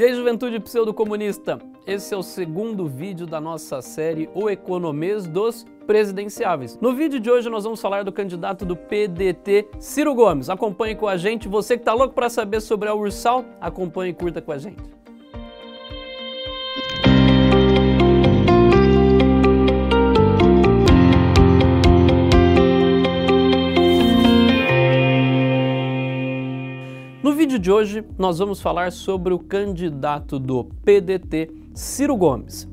E aí, juventude pseudo-comunista? Esse é o segundo vídeo da nossa série O Economês dos Presidenciáveis. No vídeo de hoje nós vamos falar do candidato do PDT, Ciro Gomes. Acompanhe com a gente. Você que está louco para saber sobre a Ursal, acompanhe e curta com a gente. Vídeo de hoje, nós vamos falar sobre o candidato do PDT, Ciro Gomes.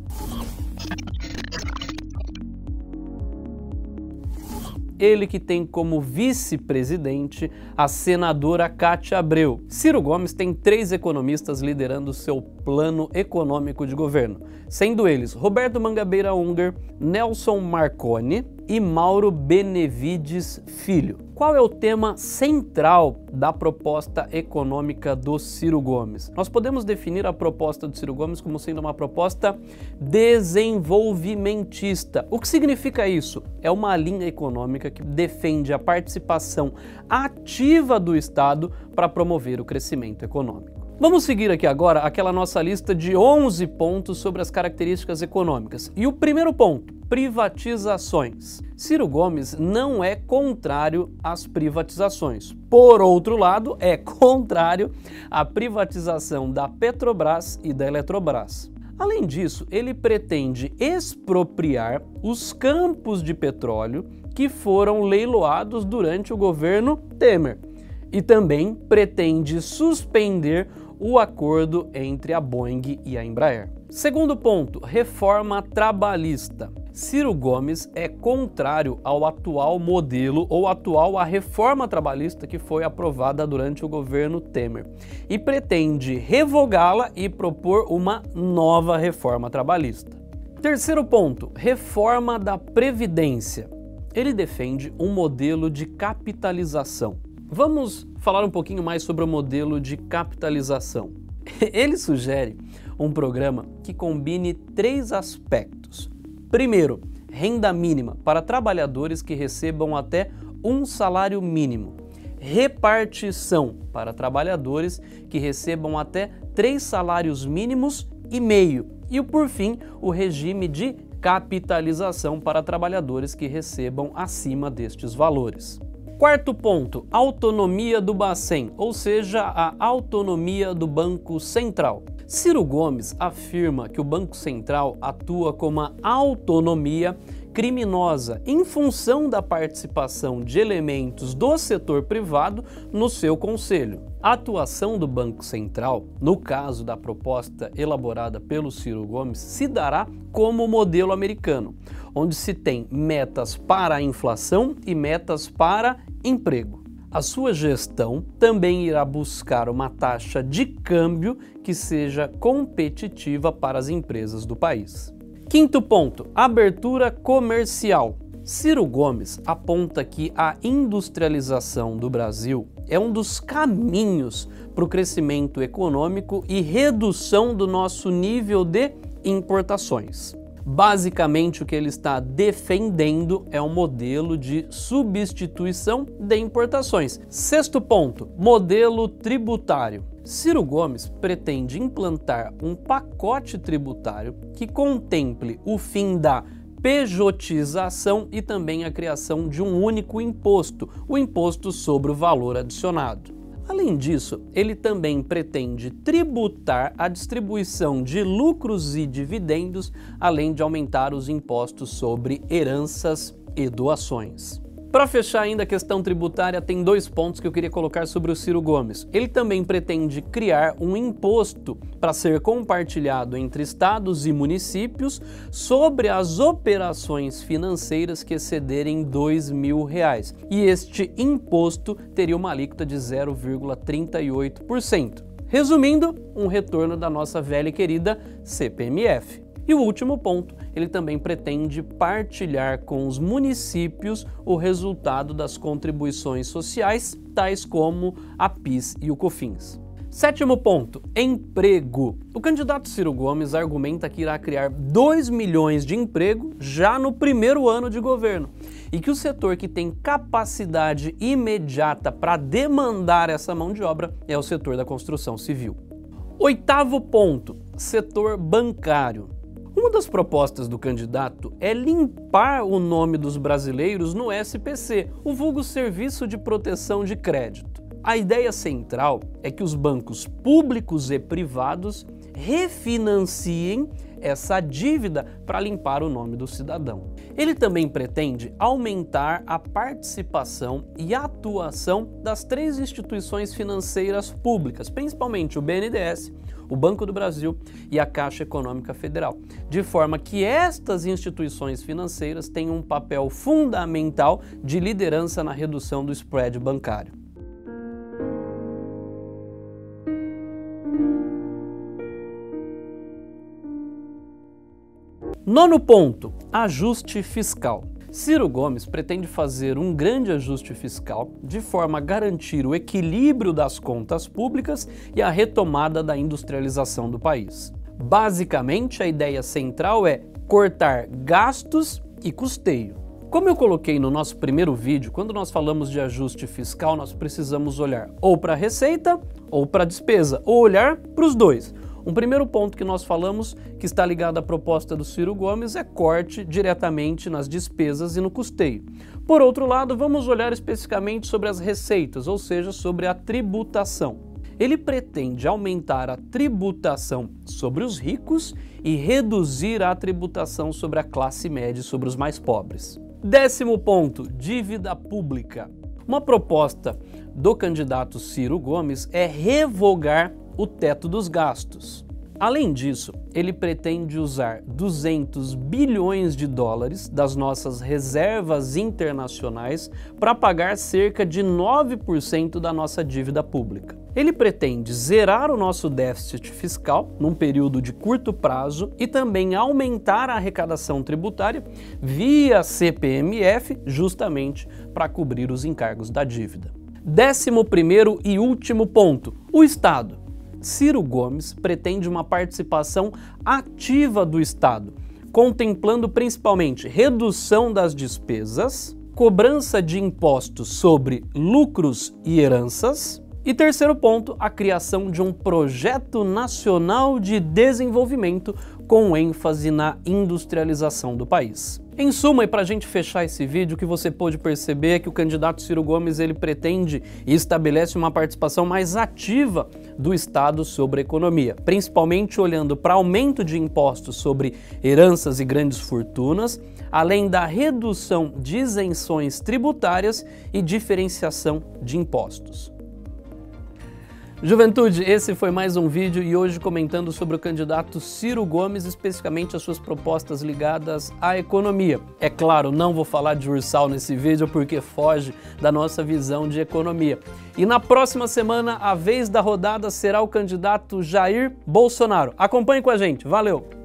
ele que tem como vice-presidente a senadora Cátia Abreu. Ciro Gomes tem três economistas liderando seu plano econômico de governo, sendo eles Roberto Mangabeira Unger, Nelson Marconi e Mauro Benevides Filho. Qual é o tema central da proposta econômica do Ciro Gomes? Nós podemos definir a proposta do Ciro Gomes como sendo uma proposta desenvolvimentista. O que significa isso? É uma linha econômica que defende a participação ativa do Estado para promover o crescimento econômico. Vamos seguir aqui agora aquela nossa lista de 11 pontos sobre as características econômicas. E o primeiro ponto, privatizações. Ciro Gomes não é contrário às privatizações. Por outro lado, é contrário à privatização da Petrobras e da Eletrobras. Além disso, ele pretende expropriar os campos de petróleo que foram leiloados durante o governo Temer e também pretende suspender o acordo entre a Boeing e a Embraer. Segundo ponto, reforma trabalhista. Ciro Gomes é contrário ao atual modelo ou atual à reforma trabalhista que foi aprovada durante o governo Temer e pretende revogá-la e propor uma nova reforma trabalhista. Terceiro ponto, reforma da previdência. Ele defende um modelo de capitalização. Vamos falar um pouquinho mais sobre o modelo de capitalização. Ele sugere um programa que combine três aspectos. Primeiro, renda mínima para trabalhadores que recebam até um salário mínimo. Repartição para trabalhadores que recebam até três salários mínimos e meio. E por fim, o regime de capitalização para trabalhadores que recebam acima destes valores. Quarto ponto, autonomia do Bacen, ou seja, a autonomia do Banco Central. Ciro Gomes afirma que o Banco Central atua com uma autonomia criminosa em função da participação de elementos do setor privado no seu conselho. A atuação do Banco Central, no caso da proposta elaborada pelo Ciro Gomes, se dará como modelo americano, onde se tem metas para a inflação e metas para emprego. A sua gestão também irá buscar uma taxa de câmbio que seja competitiva para as empresas do país. Quinto ponto: abertura comercial. Ciro Gomes aponta que a industrialização do Brasil é um dos caminhos para o crescimento econômico e redução do nosso nível de importações. Basicamente, o que ele está defendendo é um modelo de substituição de importações. Sexto ponto: modelo tributário. Ciro Gomes pretende implantar um pacote tributário que contemple o fim da pejotização e também a criação de um único imposto, o imposto sobre o valor adicionado. Além disso, ele também pretende tributar a distribuição de lucros e dividendos, além de aumentar os impostos sobre heranças e doações. Para fechar ainda a questão tributária, tem dois pontos que eu queria colocar sobre o Ciro Gomes. Ele também pretende criar um imposto para ser compartilhado entre estados e municípios sobre as operações financeiras que excederem dois mil reais. E este imposto teria uma alíquota de 0,38%. Resumindo, um retorno da nossa velha e querida CPMF. E o último ponto, ele também pretende partilhar com os municípios o resultado das contribuições sociais, tais como a PIS e o COFINS. Sétimo ponto, emprego. O candidato Ciro Gomes argumenta que irá criar 2 milhões de emprego já no primeiro ano de governo e que o setor que tem capacidade imediata para demandar essa mão de obra é o setor da construção civil. Oitavo ponto: setor bancário. Uma das propostas do candidato é limpar o nome dos brasileiros no SPC, o vulgo Serviço de Proteção de Crédito. A ideia central é que os bancos públicos e privados refinanciem essa dívida para limpar o nome do cidadão. Ele também pretende aumentar a participação e atuação das três instituições financeiras públicas, principalmente o BNDES, o Banco do Brasil e a Caixa Econômica Federal, de forma que estas instituições financeiras tenham um papel fundamental de liderança na redução do spread bancário. Nono ponto: ajuste fiscal. Ciro Gomes pretende fazer um grande ajuste fiscal de forma a garantir o equilíbrio das contas públicas e a retomada da industrialização do país. Basicamente, a ideia central é cortar gastos e custeio. Como eu coloquei no nosso primeiro vídeo, quando nós falamos de ajuste fiscal, nós precisamos olhar ou para a receita ou para a despesa, ou olhar para os dois. Um primeiro ponto que nós falamos, que está ligado à proposta do Ciro Gomes, é corte diretamente nas despesas e no custeio. Por outro lado, vamos olhar especificamente sobre as receitas, ou seja, sobre a tributação. Ele pretende aumentar a tributação sobre os ricos e reduzir a tributação sobre a classe média e sobre os mais pobres. Décimo ponto: dívida pública. Uma proposta do candidato Ciro Gomes é revogar o teto dos gastos. Além disso, ele pretende usar 200 bilhões de dólares das nossas reservas internacionais para pagar cerca de 9% da nossa dívida pública. Ele pretende zerar o nosso déficit fiscal num período de curto prazo e também aumentar a arrecadação tributária via CPMF, justamente para cobrir os encargos da dívida. Décimo primeiro e último ponto: o Estado. Ciro Gomes pretende uma participação ativa do Estado, contemplando principalmente redução das despesas, cobrança de impostos sobre lucros e heranças. E terceiro ponto, a criação de um projeto nacional de desenvolvimento com ênfase na industrialização do país. Em suma, e para a gente fechar esse vídeo, o que você pôde perceber é que o candidato Ciro Gomes ele pretende e estabelece uma participação mais ativa do Estado sobre a economia, principalmente olhando para aumento de impostos sobre heranças e grandes fortunas, além da redução de isenções tributárias e diferenciação de impostos. Juventude, esse foi mais um vídeo e hoje comentando sobre o candidato Ciro Gomes, especificamente as suas propostas ligadas à economia. É claro, não vou falar de Ursal nesse vídeo porque foge da nossa visão de economia. E na próxima semana, a vez da rodada será o candidato Jair Bolsonaro. Acompanhe com a gente, valeu!